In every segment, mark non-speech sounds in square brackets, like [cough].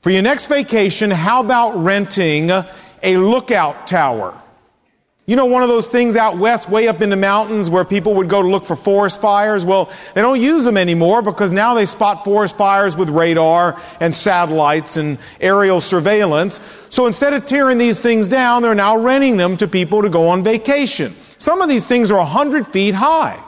For your next vacation, how about renting a lookout tower? You know, one of those things out west, way up in the mountains where people would go to look for forest fires? Well, they don't use them anymore because now they spot forest fires with radar and satellites and aerial surveillance. So instead of tearing these things down, they're now renting them to people to go on vacation. Some of these things are 100 feet high.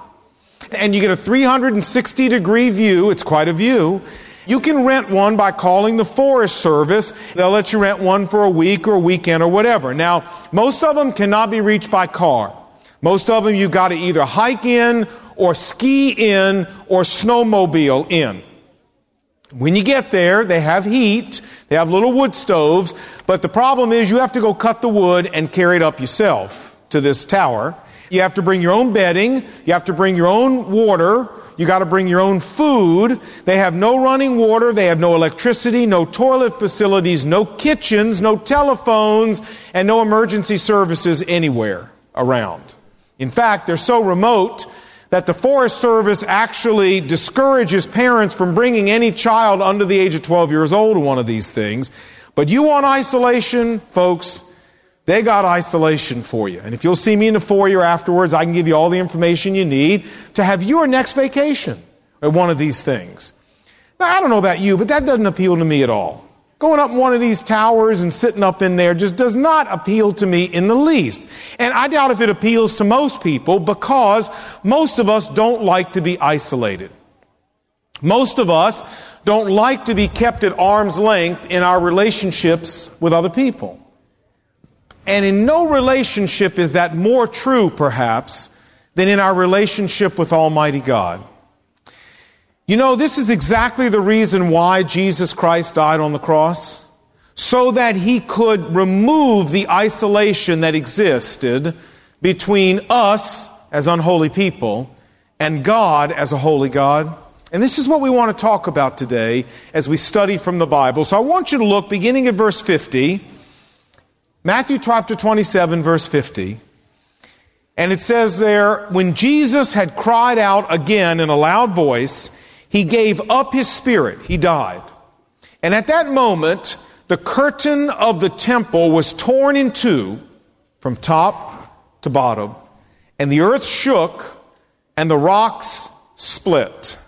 And you get a 360 degree view. It's quite a view. You can rent one by calling the Forest Service. They'll let you rent one for a week or a weekend or whatever. Now, most of them cannot be reached by car. Most of them you've got to either hike in or ski in or snowmobile in. When you get there, they have heat, they have little wood stoves, but the problem is you have to go cut the wood and carry it up yourself to this tower. You have to bring your own bedding, you have to bring your own water, you got to bring your own food. They have no running water. They have no electricity, no toilet facilities, no kitchens, no telephones, and no emergency services anywhere around. In fact, they're so remote that the Forest Service actually discourages parents from bringing any child under the age of 12 years old to one of these things. But you want isolation, folks, they got isolation for you. And if you'll see me in the foyer afterwards, I can give you all the information you need to have your next vacation at one of these things. Now, I don't know about you, but that doesn't appeal to me at all. Going up in one of these towers and sitting up in there just does not appeal to me in the least. And I doubt if it appeals to most people because most of us don't like to be isolated. Most of us don't like to be kept at arm's length in our relationships with other people. And in no relationship is that more true, perhaps, than in our relationship with Almighty God. You know, this is exactly the reason why Jesus Christ died on the cross. So that he could remove the isolation that existed between us as unholy people and God as a holy God. And this is what we want to talk about today as we study from the Bible. So I want you to look beginning at verse 50 Matthew chapter 27, verse 50. And it says there, when Jesus had cried out again in a loud voice, he gave up his spirit. He died. And at that moment, the curtain of the temple was torn in two from top to bottom, and the earth shook, and the rocks split.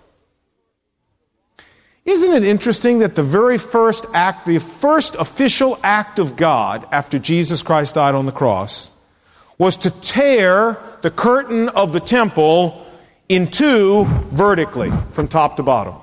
Isn't it interesting that the very first act, the first official act of God after Jesus Christ died on the cross, was to tear the curtain of the temple in two vertically from top to bottom?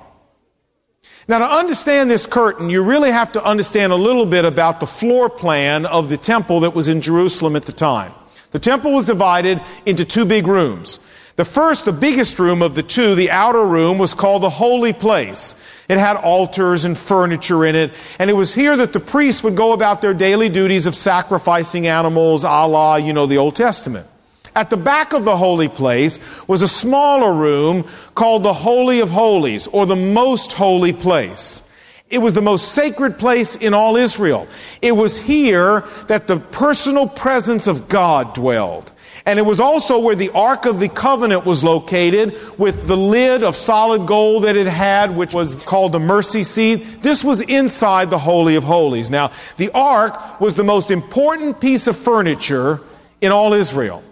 Now, to understand this curtain, you really have to understand a little bit about the floor plan of the temple that was in Jerusalem at the time. The temple was divided into two big rooms. The first, the biggest room of the two, the outer room, was called the Holy Place. It had altars and furniture in it, and it was here that the priests would go about their daily duties of sacrificing animals, a la, you know, the Old Testament. At the back of the holy place was a smaller room called the Holy of Holies, or the Most Holy Place. It was the most sacred place in all Israel. It was here that the personal presence of God dwelled. And it was also where the Ark of the Covenant was located with the lid of solid gold that it had, which was called the mercy seat. This was inside the Holy of Holies. Now, the Ark was the most important piece of furniture in all Israel.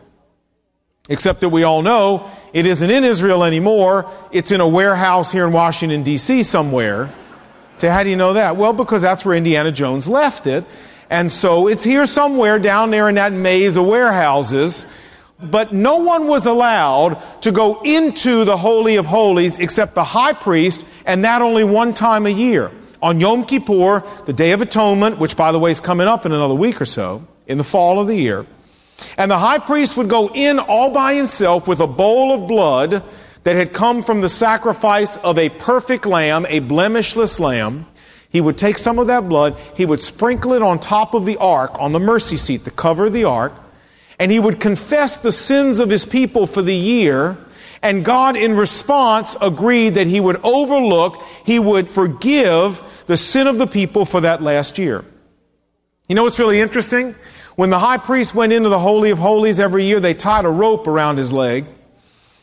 Except that we all know it isn't in Israel anymore. It's in a warehouse here in Washington, D.C. somewhere. Say, how do you know that? Well, because that's where Indiana Jones left it. And so it's here somewhere down there in that maze of warehouses. But no one was allowed to go into the Holy of Holies except the high priest, and that only one time a year. On Yom Kippur, the Day of Atonement, which by the way is coming up in another week or so, in the fall of the year. And the high priest would go in all by himself with a bowl of blood that had come from the sacrifice of a perfect lamb, a blemishless lamb. He would take some of that blood, he would sprinkle it on top of the ark, on the mercy seat, the cover of the ark, and he would confess the sins of his people for the year. And God, in response, agreed that he would overlook, he would forgive the sin of the people for that last year. You know what's really interesting? When the high priest went into the Holy of Holies every year, they tied a rope around his leg.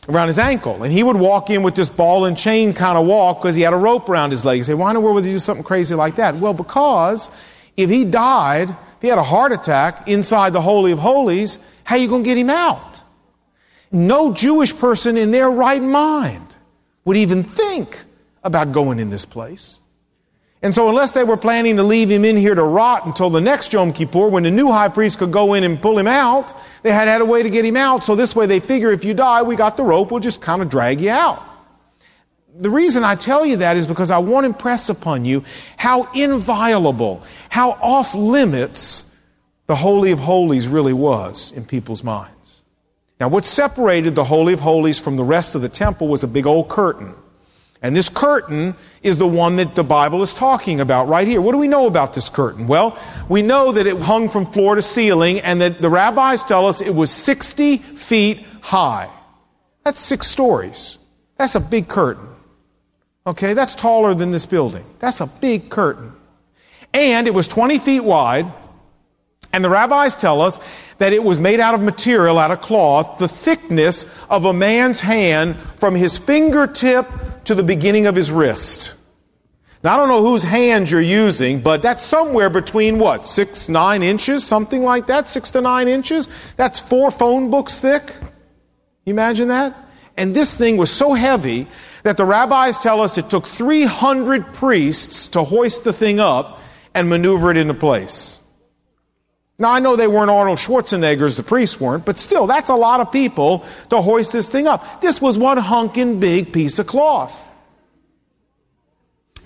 Around his ankle. And he would walk in with this ball and chain kind of walk because he had a rope around his leg. You say, why in the world would he do something crazy like that? Well, because if he died, if he had a heart attack inside the Holy of Holies, how are you going to get him out? No Jewish person in their right mind would even think about going in this place. And so, unless they were planning to leave him in here to rot until the next Yom Kippur, when the new high priest could go in and pull him out, they had had a way to get him out. So, this way they figure if you die, we got the rope, we'll just kind of drag you out. The reason I tell you that is because I want to impress upon you how inviolable, how off limits the Holy of Holies really was in people's minds. Now, what separated the Holy of Holies from the rest of the temple was a big old curtain. And this curtain is the one that the Bible is talking about right here. What do we know about this curtain? Well, we know that it hung from floor to ceiling and that the rabbis tell us it was 60 feet high. That's six stories. That's a big curtain. Okay, that's taller than this building. That's a big curtain. And it was 20 feet wide. And the rabbis tell us that it was made out of material, out of cloth, the thickness of a man's hand from his fingertip to the beginning of his wrist. Now, I don't know whose hands you're using, but that's somewhere between what, six, nine inches, something like that, six to nine inches? That's four phone books thick. You imagine that? And this thing was so heavy that the rabbis tell us it took 300 priests to hoist the thing up and maneuver it into place. Now, I know they weren't Arnold Schwarzeneggers, the priests weren't, but still, that's a lot of people to hoist this thing up. This was one hunking big piece of cloth.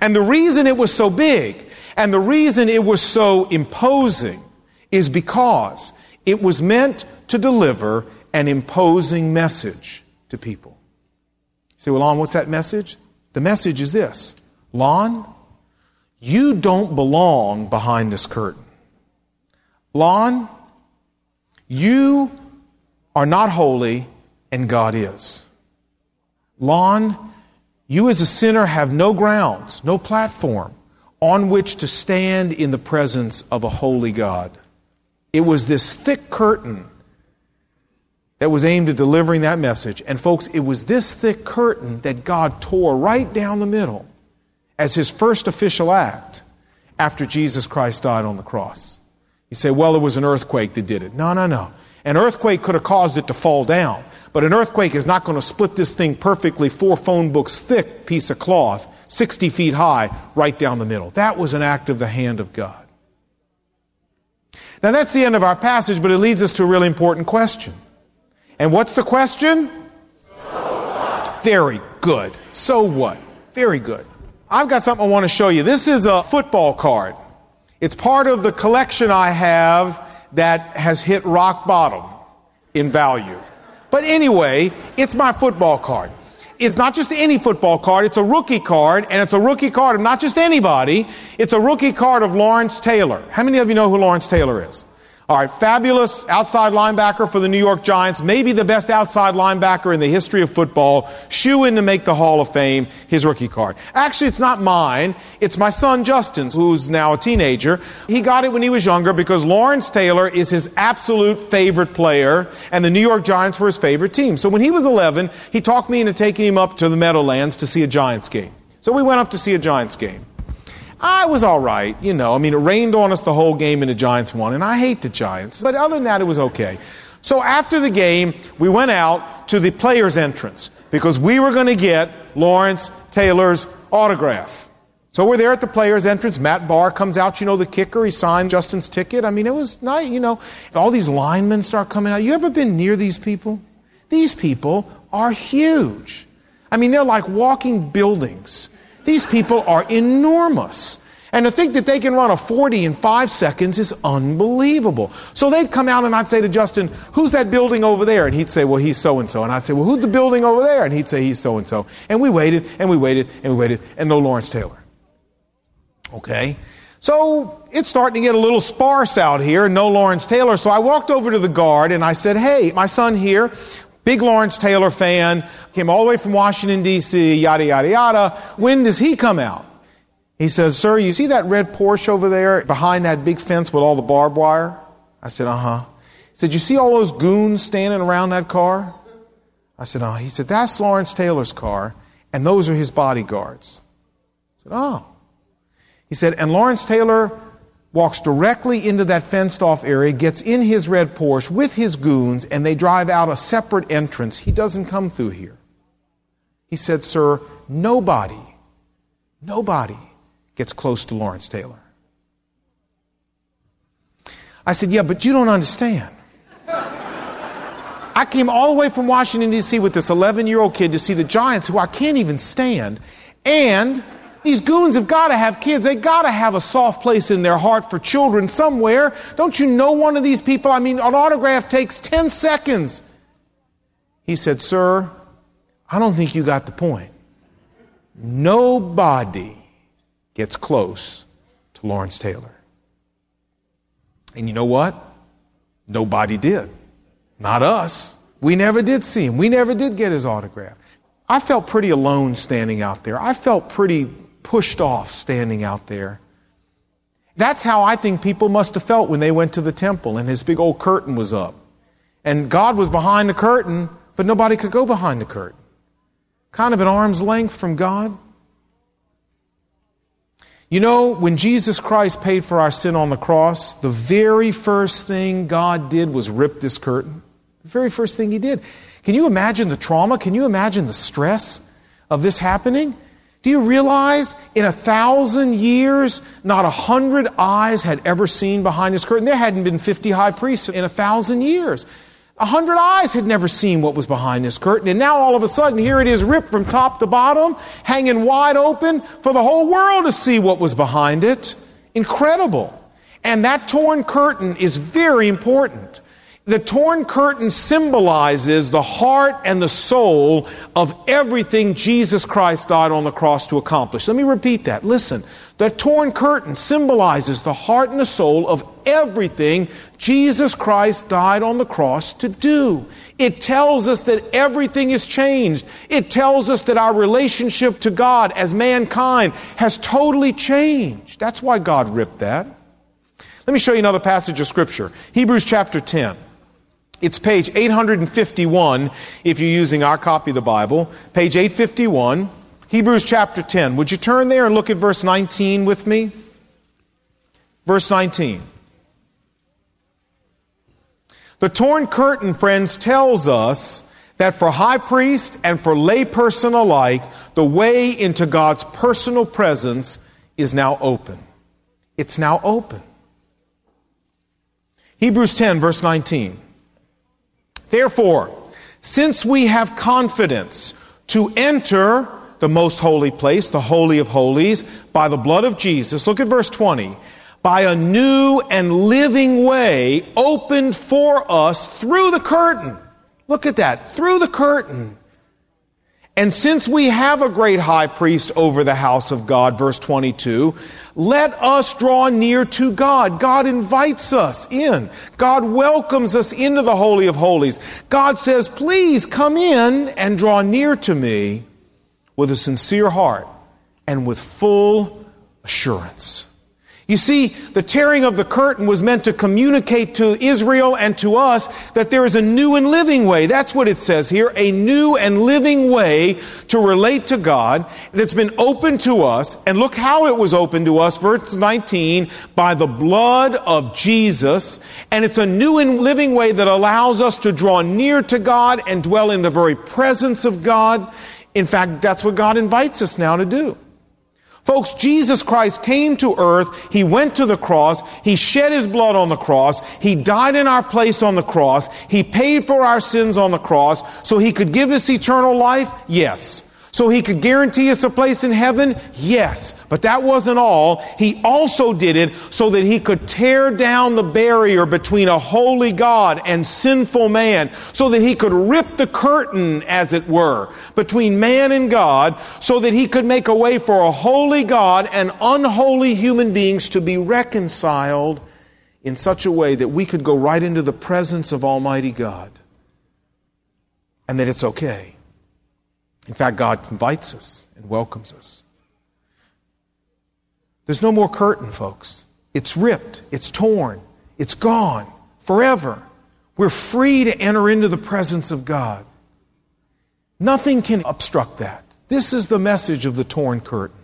And the reason it was so big and the reason it was so imposing is because it was meant to deliver an imposing message to people. You say, well, Lon, what's that message? The message is this Lon, you don't belong behind this curtain. Lon, you are not holy and God is. Lon, you as a sinner have no grounds, no platform on which to stand in the presence of a holy God. It was this thick curtain that was aimed at delivering that message. And folks, it was this thick curtain that God tore right down the middle as his first official act after Jesus Christ died on the cross. You say, well, it was an earthquake that did it. No, no, no. An earthquake could have caused it to fall down, but an earthquake is not going to split this thing perfectly, four phone books thick piece of cloth, 60 feet high, right down the middle. That was an act of the hand of God. Now, that's the end of our passage, but it leads us to a really important question. And what's the question? So Very good. So what? Very good. I've got something I want to show you. This is a football card. It's part of the collection I have that has hit rock bottom in value. But anyway, it's my football card. It's not just any football card, it's a rookie card, and it's a rookie card of not just anybody, it's a rookie card of Lawrence Taylor. How many of you know who Lawrence Taylor is? All right, fabulous outside linebacker for the New York Giants, maybe the best outside linebacker in the history of football, shoe in to make the Hall of Fame, his rookie card. Actually, it's not mine, it's my son Justin's, who's now a teenager. He got it when he was younger because Lawrence Taylor is his absolute favorite player, and the New York Giants were his favorite team. So when he was 11, he talked me into taking him up to the Meadowlands to see a Giants game. So we went up to see a Giants game. I was all right, you know. I mean, it rained on us the whole game and the Giants won, and I hate the Giants. But other than that, it was okay. So after the game, we went out to the players' entrance because we were going to get Lawrence Taylor's autograph. So we're there at the players' entrance. Matt Bahr comes out, you know, the kicker. He signed Justin's ticket. I mean, it was nice, you know. All these linemen start coming out. You ever been near these people? These people are huge. I mean, they're like walking buildings. These people are enormous. And to think that they can run a 40 in five seconds is unbelievable. So they'd come out and I'd say to Justin, Who's that building over there? And he'd say, Well, he's so and so. And I'd say, Well, who's the building over there? And he'd say, He's so and so. And we waited and we waited and we waited, and no Lawrence Taylor. Okay? So it's starting to get a little sparse out here, and no Lawrence Taylor. So I walked over to the guard and I said, Hey, my son here, big Lawrence Taylor fan, came all the way from Washington, D.C., yada, yada, yada. When does he come out? He says, Sir, you see that red Porsche over there behind that big fence with all the barbed wire? I said, Uh huh. He said, You see all those goons standing around that car? I said, Oh. He said, That's Lawrence Taylor's car, and those are his bodyguards. I said, Oh. He said, And Lawrence Taylor walks directly into that fenced off area, gets in his red Porsche with his goons, and they drive out a separate entrance. He doesn't come through here. He said, Sir, nobody, nobody gets close to Lawrence Taylor. I said, Yeah, but you don't understand. I came all the way from Washington, D.C. with this 11 year old kid to see the Giants, who I can't even stand. And these goons have got to have kids. They got to have a soft place in their heart for children somewhere. Don't you know one of these people? I mean, an autograph takes 10 seconds. He said, Sir, I don't think you got the point. Nobody gets close to Lawrence Taylor. And you know what? Nobody did. Not us. We never did see him. We never did get his autograph. I felt pretty alone standing out there. I felt pretty pushed off standing out there. That's how I think people must have felt when they went to the temple and his big old curtain was up. And God was behind the curtain, but nobody could go behind the curtain. Kind of an arm's length from God. You know, when Jesus Christ paid for our sin on the cross, the very first thing God did was rip this curtain. The very first thing he did. Can you imagine the trauma? Can you imagine the stress of this happening? Do you realize in a thousand years, not a hundred eyes had ever seen behind this curtain? There hadn't been 50 high priests in a thousand years. A hundred eyes had never seen what was behind this curtain. And now all of a sudden, here it is ripped from top to bottom, hanging wide open for the whole world to see what was behind it. Incredible. And that torn curtain is very important. The torn curtain symbolizes the heart and the soul of everything Jesus Christ died on the cross to accomplish. Let me repeat that. Listen. The torn curtain symbolizes the heart and the soul of everything Jesus Christ died on the cross to do. It tells us that everything is changed. It tells us that our relationship to God as mankind has totally changed. That's why God ripped that. Let me show you another passage of Scripture Hebrews chapter 10. It's page 851 if you're using our copy of the Bible. Page 851, Hebrews chapter 10. Would you turn there and look at verse 19 with me? Verse 19. The torn curtain, friends, tells us that for high priest and for layperson alike, the way into God's personal presence is now open. It's now open. Hebrews 10, verse 19. Therefore, since we have confidence to enter the most holy place, the Holy of Holies, by the blood of Jesus, look at verse 20, by a new and living way opened for us through the curtain. Look at that, through the curtain. And since we have a great high priest over the house of God, verse 22, let us draw near to God. God invites us in. God welcomes us into the Holy of Holies. God says, please come in and draw near to me with a sincere heart and with full assurance. You see, the tearing of the curtain was meant to communicate to Israel and to us that there is a new and living way. That's what it says here. A new and living way to relate to God that's been opened to us. And look how it was opened to us. Verse 19, by the blood of Jesus. And it's a new and living way that allows us to draw near to God and dwell in the very presence of God. In fact, that's what God invites us now to do. Folks, Jesus Christ came to earth. He went to the cross. He shed his blood on the cross. He died in our place on the cross. He paid for our sins on the cross so he could give us eternal life? Yes. So he could guarantee us a place in heaven? Yes. But that wasn't all. He also did it so that he could tear down the barrier between a holy God and sinful man, so that he could rip the curtain, as it were, between man and God, so that he could make a way for a holy God and unholy human beings to be reconciled in such a way that we could go right into the presence of Almighty God. And that it's okay. In fact, God invites us and welcomes us. There's no more curtain, folks. It's ripped, it's torn, it's gone forever. We're free to enter into the presence of God. Nothing can obstruct that. This is the message of the torn curtain.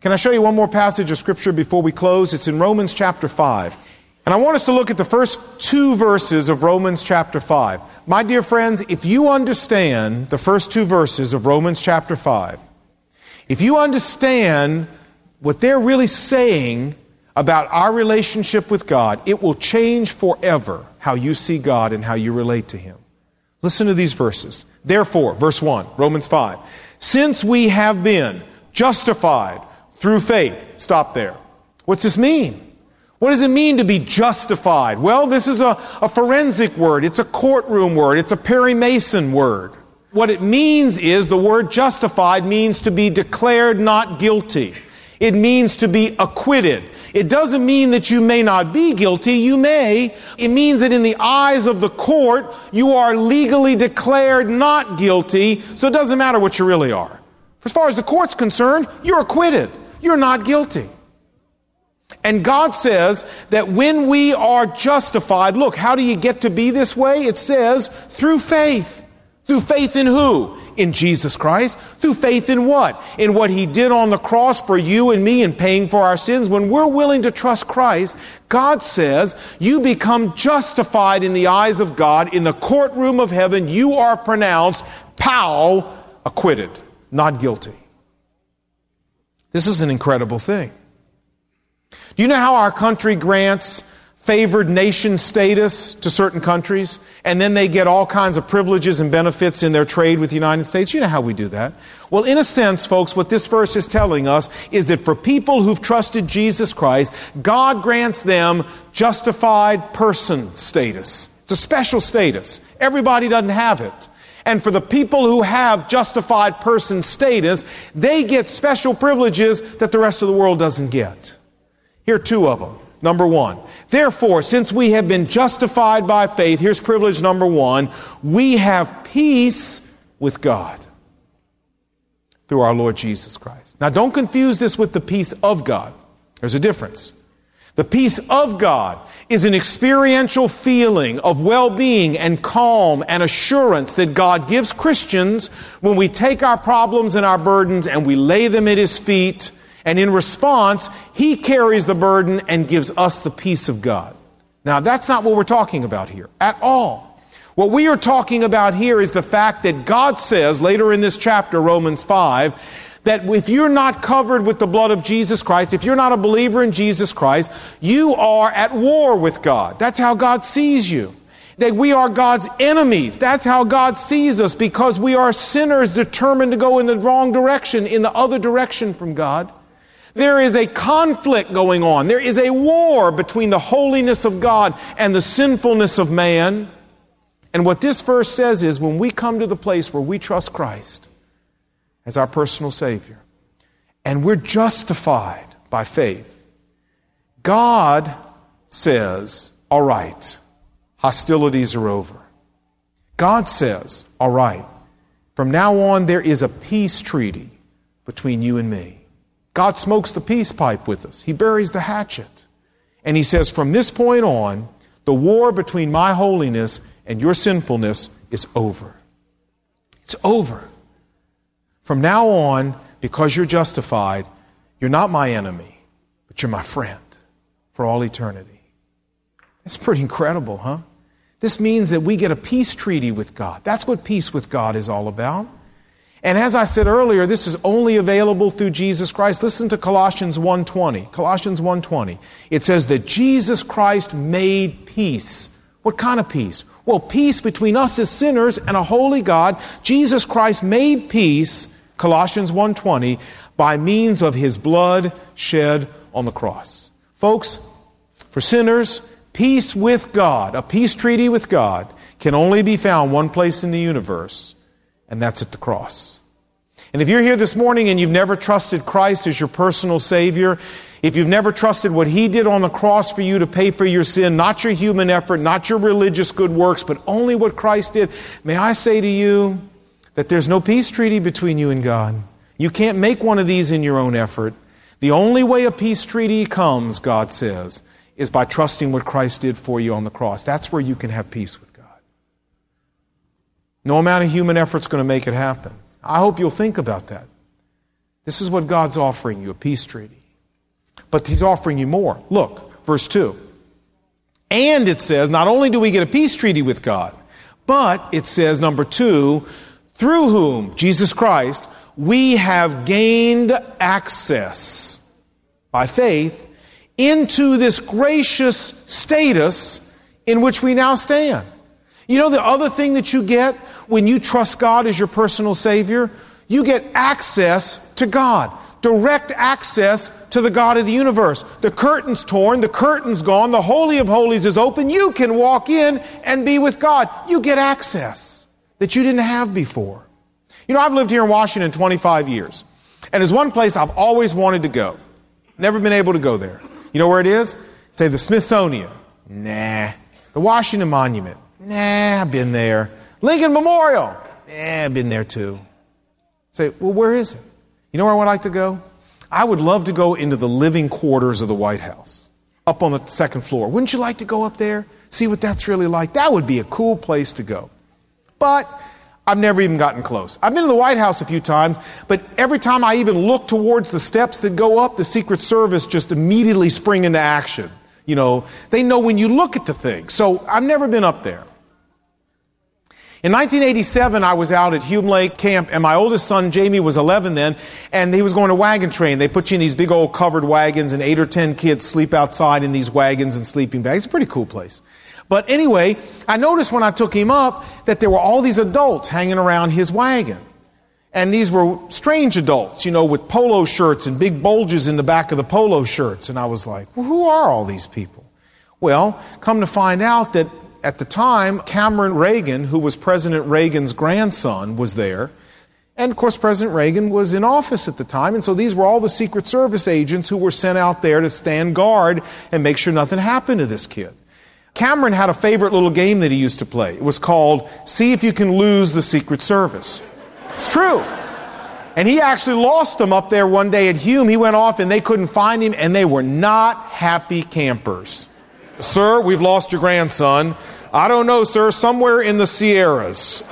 Can I show you one more passage of Scripture before we close? It's in Romans chapter 5. And I want us to look at the first two verses of Romans chapter 5. My dear friends, if you understand the first two verses of Romans chapter 5, if you understand what they're really saying about our relationship with God, it will change forever how you see God and how you relate to Him. Listen to these verses. Therefore, verse 1, Romans 5. Since we have been justified through faith. Stop there. What's this mean? What does it mean to be justified? Well, this is a, a forensic word. It's a courtroom word. It's a Perry Mason word. What it means is the word justified means to be declared not guilty. It means to be acquitted. It doesn't mean that you may not be guilty. You may. It means that in the eyes of the court, you are legally declared not guilty, so it doesn't matter what you really are. As far as the court's concerned, you're acquitted. You're not guilty. And God says that when we are justified, look, how do you get to be this way? It says through faith. Through faith in who? In Jesus Christ. Through faith in what? In what He did on the cross for you and me in paying for our sins. When we're willing to trust Christ, God says you become justified in the eyes of God. In the courtroom of heaven, you are pronounced, pow, acquitted, not guilty. This is an incredible thing. Do you know how our country grants favored nation status to certain countries, and then they get all kinds of privileges and benefits in their trade with the United States? You know how we do that. Well, in a sense, folks, what this verse is telling us is that for people who've trusted Jesus Christ, God grants them justified person status. It's a special status. Everybody doesn't have it. And for the people who have justified person status, they get special privileges that the rest of the world doesn't get. Here are two of them. Number one. Therefore, since we have been justified by faith, here's privilege number one, we have peace with God through our Lord Jesus Christ. Now, don't confuse this with the peace of God. There's a difference. The peace of God is an experiential feeling of well being and calm and assurance that God gives Christians when we take our problems and our burdens and we lay them at His feet. And in response, He carries the burden and gives us the peace of God. Now, that's not what we're talking about here at all. What we are talking about here is the fact that God says later in this chapter, Romans 5, that if you're not covered with the blood of Jesus Christ, if you're not a believer in Jesus Christ, you are at war with God. That's how God sees you. That we are God's enemies. That's how God sees us because we are sinners determined to go in the wrong direction, in the other direction from God. There is a conflict going on. There is a war between the holiness of God and the sinfulness of man. And what this verse says is when we come to the place where we trust Christ, as our personal Savior. And we're justified by faith. God says, all right, hostilities are over. God says, all right, from now on there is a peace treaty between you and me. God smokes the peace pipe with us, He buries the hatchet. And He says, from this point on, the war between my holiness and your sinfulness is over. It's over. From now on, because you're justified, you're not my enemy, but you're my friend for all eternity. That's pretty incredible, huh? This means that we get a peace treaty with God. That's what peace with God is all about. And as I said earlier, this is only available through Jesus Christ. Listen to Colossians 1:20. Colossians 1:20. It says that Jesus Christ made peace. What kind of peace? Well, peace between us as sinners and a holy God. Jesus Christ made peace Colossians 1:20 by means of his blood shed on the cross. Folks, for sinners, peace with God, a peace treaty with God can only be found one place in the universe, and that's at the cross. And if you're here this morning and you've never trusted Christ as your personal Savior, if you've never trusted what He did on the cross for you to pay for your sin, not your human effort, not your religious good works, but only what Christ did, may I say to you, that there's no peace treaty between you and God. You can't make one of these in your own effort. The only way a peace treaty comes, God says, is by trusting what Christ did for you on the cross. That's where you can have peace with. No amount of human effort is going to make it happen. I hope you'll think about that. This is what God's offering you a peace treaty. But He's offering you more. Look, verse 2. And it says, not only do we get a peace treaty with God, but it says, number two, through whom, Jesus Christ, we have gained access by faith into this gracious status in which we now stand. You know, the other thing that you get when you trust God as your personal Savior, you get access to God, direct access to the God of the universe. The curtain's torn, the curtain's gone, the Holy of Holies is open. You can walk in and be with God. You get access that you didn't have before. You know, I've lived here in Washington 25 years, and there's one place I've always wanted to go. Never been able to go there. You know where it is? Say the Smithsonian. Nah. The Washington Monument. Nah, I've been there. Lincoln Memorial. Nah, I've been there too. Say, well, where is it? You know where I would like to go? I would love to go into the living quarters of the White House, up on the second floor. Wouldn't you like to go up there? See what that's really like? That would be a cool place to go. But I've never even gotten close. I've been to the White House a few times, but every time I even look towards the steps that go up, the Secret Service just immediately spring into action. You know, they know when you look at the thing. So I've never been up there. In 1987, I was out at Hume Lake Camp, and my oldest son, Jamie, was 11 then, and he was going to wagon train. They put you in these big old covered wagons, and eight or ten kids sleep outside in these wagons and sleeping bags. It's a pretty cool place. But anyway, I noticed when I took him up that there were all these adults hanging around his wagon. And these were strange adults, you know, with polo shirts and big bulges in the back of the polo shirts. And I was like, well, who are all these people? Well, come to find out that at the time, Cameron Reagan, who was President Reagan's grandson, was there. And of course, President Reagan was in office at the time, and so these were all the Secret Service agents who were sent out there to stand guard and make sure nothing happened to this kid. Cameron had a favorite little game that he used to play. It was called See If You Can Lose the Secret Service. It's true. And he actually lost them up there one day at Hume. He went off and they couldn't find him, and they were not happy campers. Sir, we've lost your grandson. I don't know, sir, somewhere in the Sierras.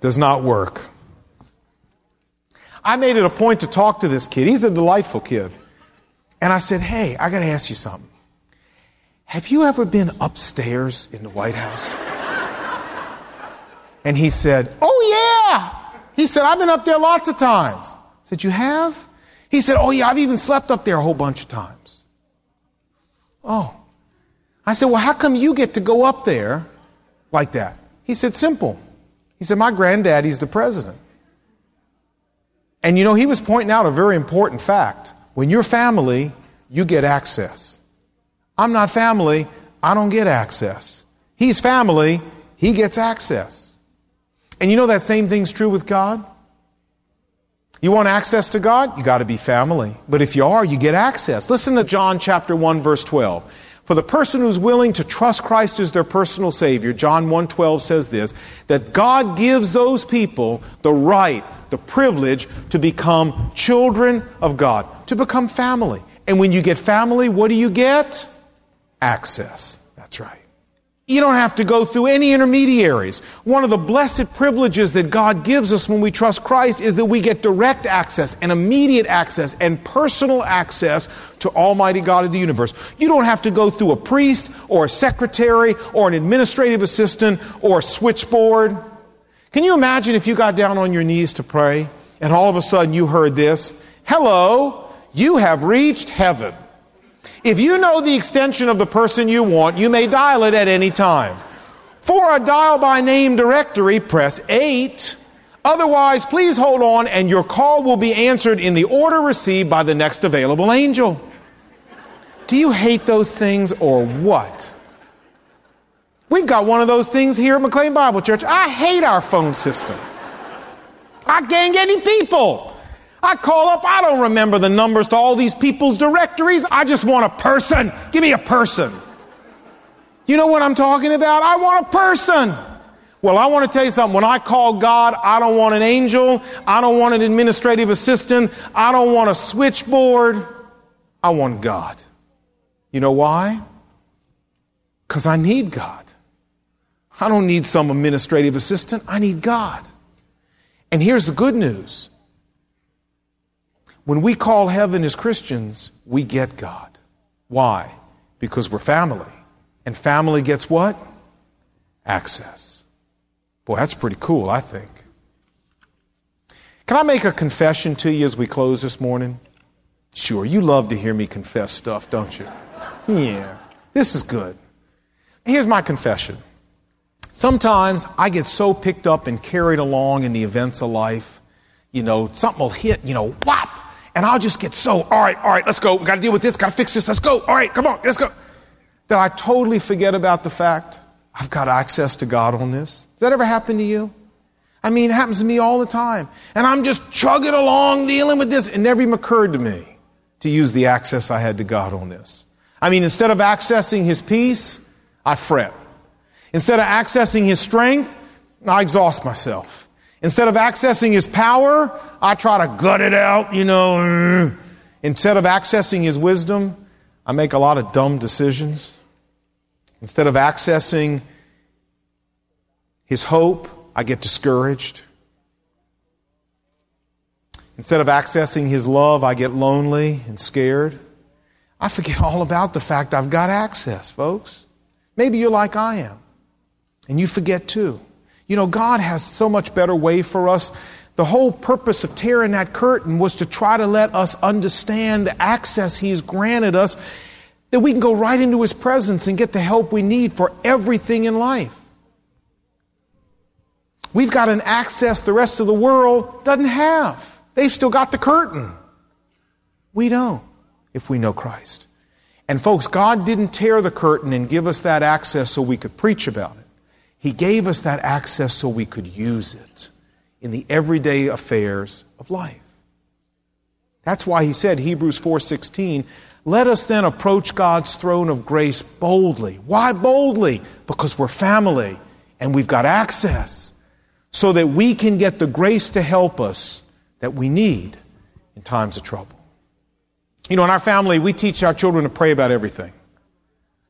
Does not work. I made it a point to talk to this kid. He's a delightful kid. And I said, Hey, I got to ask you something. Have you ever been upstairs in the White House? And he said, Oh, yeah. He said, I've been up there lots of times. I said, You have? He said, Oh, yeah, I've even slept up there a whole bunch of times. Oh. I said, Well, how come you get to go up there like that? He said, Simple. He said, My granddaddy's the president. And you know, he was pointing out a very important fact. When you're family, you get access. I'm not family, I don't get access. He's family, he gets access. And you know that same thing's true with God? You want access to God? You got to be family. But if you are, you get access. Listen to John chapter 1 verse 12. For the person who's willing to trust Christ as their personal Savior, John 1.12 says this, that God gives those people the right, the privilege to become children of God, to become family. And when you get family, what do you get? Access. That's right. You don't have to go through any intermediaries. One of the blessed privileges that God gives us when we trust Christ is that we get direct access and immediate access and personal access to Almighty God of the universe. You don't have to go through a priest or a secretary or an administrative assistant or a switchboard. Can you imagine if you got down on your knees to pray and all of a sudden you heard this? Hello, you have reached heaven. If you know the extension of the person you want, you may dial it at any time. For a dial by name directory, press 8. Otherwise, please hold on and your call will be answered in the order received by the next available angel. Do you hate those things or what? We've got one of those things here at McLean Bible Church. I hate our phone system. I can't get any people. I call up, I don't remember the numbers to all these people's directories. I just want a person. Give me a person. You know what I'm talking about? I want a person. Well, I want to tell you something. When I call God, I don't want an angel. I don't want an administrative assistant. I don't want a switchboard. I want God. You know why? Because I need God. I don't need some administrative assistant. I need God. And here's the good news. When we call heaven as Christians, we get God. Why? Because we're family. And family gets what? Access. Boy, that's pretty cool, I think. Can I make a confession to you as we close this morning? Sure, you love to hear me confess stuff, don't you? Yeah, this is good. Here's my confession. Sometimes I get so picked up and carried along in the events of life, you know, something will hit, you know, whop, and I'll just get so, all right, all right, let's go. We Got to deal with this, got to fix this, let's go. All right, come on, let's go. That I totally forget about the fact I've got access to God on this. Does that ever happen to you? I mean, it happens to me all the time. And I'm just chugging along dealing with this. It never even occurred to me to use the access I had to God on this. I mean, instead of accessing His peace, I fret. Instead of accessing His strength, I exhaust myself. Instead of accessing His power, I try to gut it out, you know. Eh. Instead of accessing His wisdom, I make a lot of dumb decisions. Instead of accessing His hope, I get discouraged. Instead of accessing His love, I get lonely and scared. I forget all about the fact I've got access, folks. Maybe you're like I am, and you forget too. You know, God has so much better way for us. The whole purpose of tearing that curtain was to try to let us understand the access He's granted us, that we can go right into His presence and get the help we need for everything in life. We've got an access the rest of the world doesn't have. They've still got the curtain. We don't if we know Christ. And folks, God didn't tear the curtain and give us that access so we could preach about it. He gave us that access so we could use it in the everyday affairs of life. That's why he said Hebrews 4:16, "Let us then approach God's throne of grace boldly." Why boldly? Because we're family and we've got access so that we can get the grace to help us that we need in times of trouble. You know, in our family, we teach our children to pray about everything.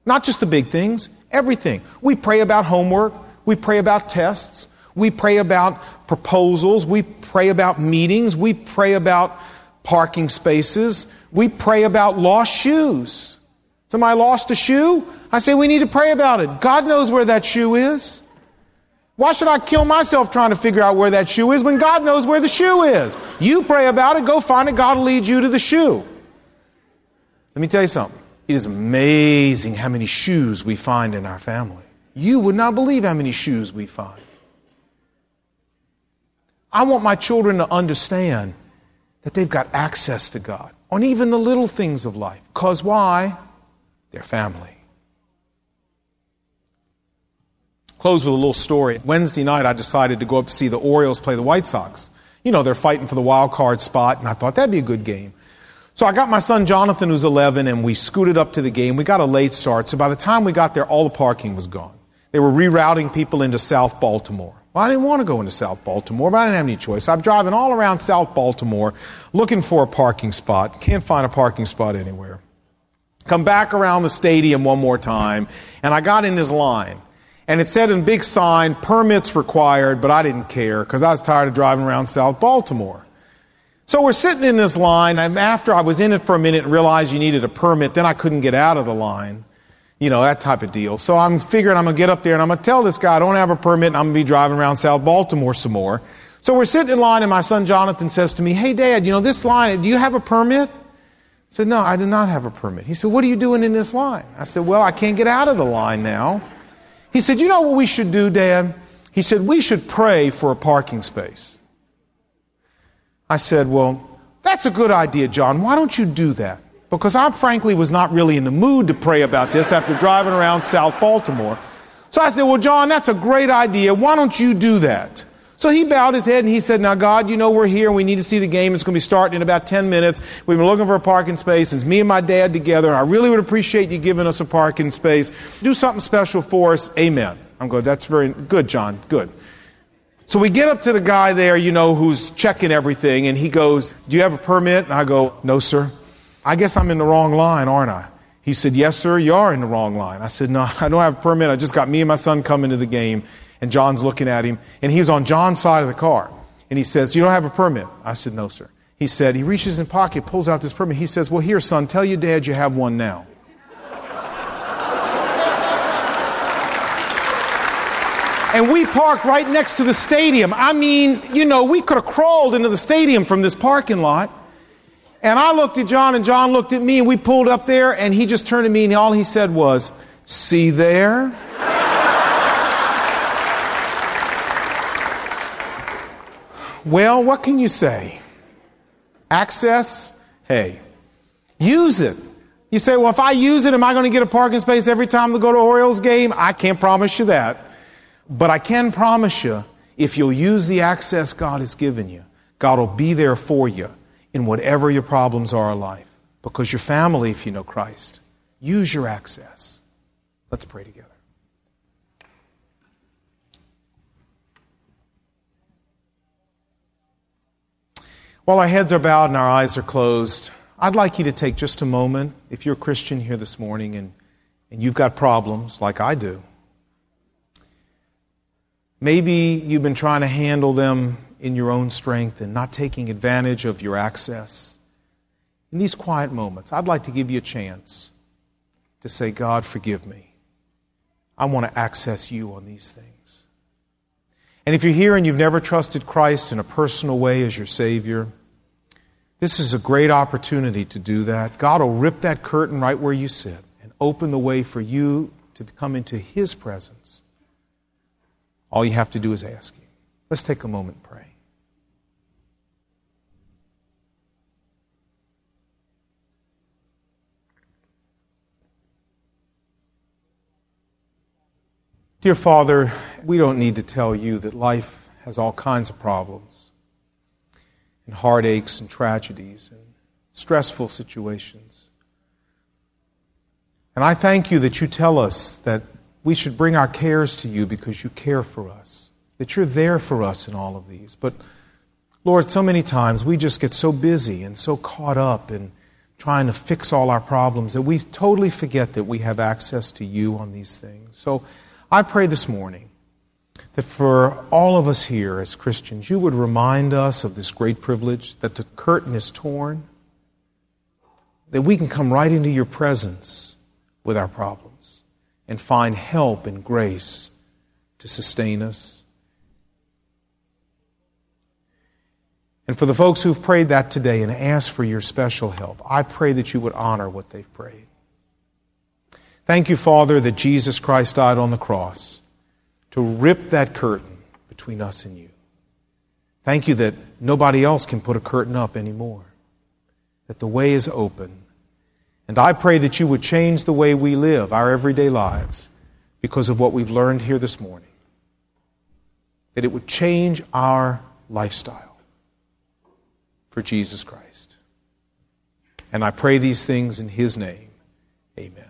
Not just the big things, everything. We pray about homework, we pray about tests, we pray about proposals, we pray about meetings, we pray about parking spaces, we pray about lost shoes. Somebody lost a shoe? I say we need to pray about it. God knows where that shoe is. Why should I kill myself trying to figure out where that shoe is when God knows where the shoe is? You pray about it, go find it, God will lead you to the shoe. Let me tell you something. It is amazing how many shoes we find in our family. You would not believe how many shoes we find. I want my children to understand that they've got access to God on even the little things of life. Because why? They're family. Close with a little story. Wednesday night, I decided to go up to see the Orioles play the White Sox. You know, they're fighting for the wild card spot, and I thought that'd be a good game. So I got my son Jonathan, who's 11, and we scooted up to the game. We got a late start, so by the time we got there, all the parking was gone. They were rerouting people into South Baltimore. Well, I didn't want to go into South Baltimore, but I didn't have any choice. I'm driving all around South Baltimore looking for a parking spot. Can't find a parking spot anywhere. Come back around the stadium one more time, and I got in his line. And it said in big sign, permits required, but I didn't care because I was tired of driving around South Baltimore. So we're sitting in this line, and after I was in it for a minute and realized you needed a permit, then I couldn't get out of the line. You know, that type of deal. So I'm figuring I'm going to get up there and I'm going to tell this guy I don't have a permit and I'm going to be driving around South Baltimore some more. So we're sitting in line and my son Jonathan says to me, Hey dad, you know, this line, do you have a permit? I said, No, I do not have a permit. He said, What are you doing in this line? I said, Well, I can't get out of the line now. He said, You know what we should do, Dad? He said, We should pray for a parking space. I said, Well, that's a good idea, John. Why don't you do that? Because I frankly was not really in the mood to pray about this after driving around South Baltimore. So I said, Well, John, that's a great idea. Why don't you do that? So he bowed his head and he said, Now, God, you know we're here and we need to see the game. It's going to be starting in about 10 minutes. We've been looking for a parking space. It's me and my dad together. I really would appreciate you giving us a parking space. Do something special for us. Amen. I'm going, That's very good, John. Good. So we get up to the guy there, you know, who's checking everything, and he goes, Do you have a permit? And I go, No, sir. I guess I'm in the wrong line, aren't I? He said, Yes, sir, you are in the wrong line. I said, No, [laughs] I don't have a permit. I just got me and my son coming to the game. And John's looking at him, and he's on John's side of the car. And he says, You don't have a permit? I said, No, sir. He said, He reaches in pocket, pulls out this permit. He says, Well, here, son, tell your dad you have one now. And we parked right next to the stadium. I mean, you know, we could have crawled into the stadium from this parking lot. And I looked at John, and John looked at me, and we pulled up there, and he just turned to me, and all he said was, See there? well, what can you say? Access? Hey, use it. You say, well, if I use it, am I going to get a parking space every time to go to Orioles game? I can't promise you that. But I can promise you, if you'll use the access God has given you, God will be there for you in whatever your problems are in life. Because your family, if you know Christ, use your access. Let's pray together. While our heads are bowed and our eyes are closed, I'd like you to take just a moment, if you're a Christian here this morning and, and you've got problems like I do. Maybe you've been trying to handle them in your own strength and not taking advantage of your access. In these quiet moments, I'd like to give you a chance to say, God, forgive me. I want to access you on these things. And if you're here and you've never trusted Christ in a personal way as your Savior, this is a great opportunity to do that. God will rip that curtain right where you sit and open the way for you to come into His presence all you have to do is ask Him. Let's take a moment and pray. Dear Father, we don't need to tell you that life has all kinds of problems and heartaches and tragedies and stressful situations. And I thank you that you tell us that we should bring our cares to you because you care for us, that you're there for us in all of these. But Lord, so many times we just get so busy and so caught up in trying to fix all our problems that we totally forget that we have access to you on these things. So I pray this morning that for all of us here as Christians, you would remind us of this great privilege that the curtain is torn, that we can come right into your presence with our problems and find help and grace to sustain us. And for the folks who've prayed that today and asked for your special help, I pray that you would honor what they've prayed. Thank you, Father, that Jesus Christ died on the cross to rip that curtain between us and you. Thank you that nobody else can put a curtain up anymore, that the way is open and I pray that you would change the way we live our everyday lives because of what we've learned here this morning. That it would change our lifestyle for Jesus Christ. And I pray these things in His name. Amen.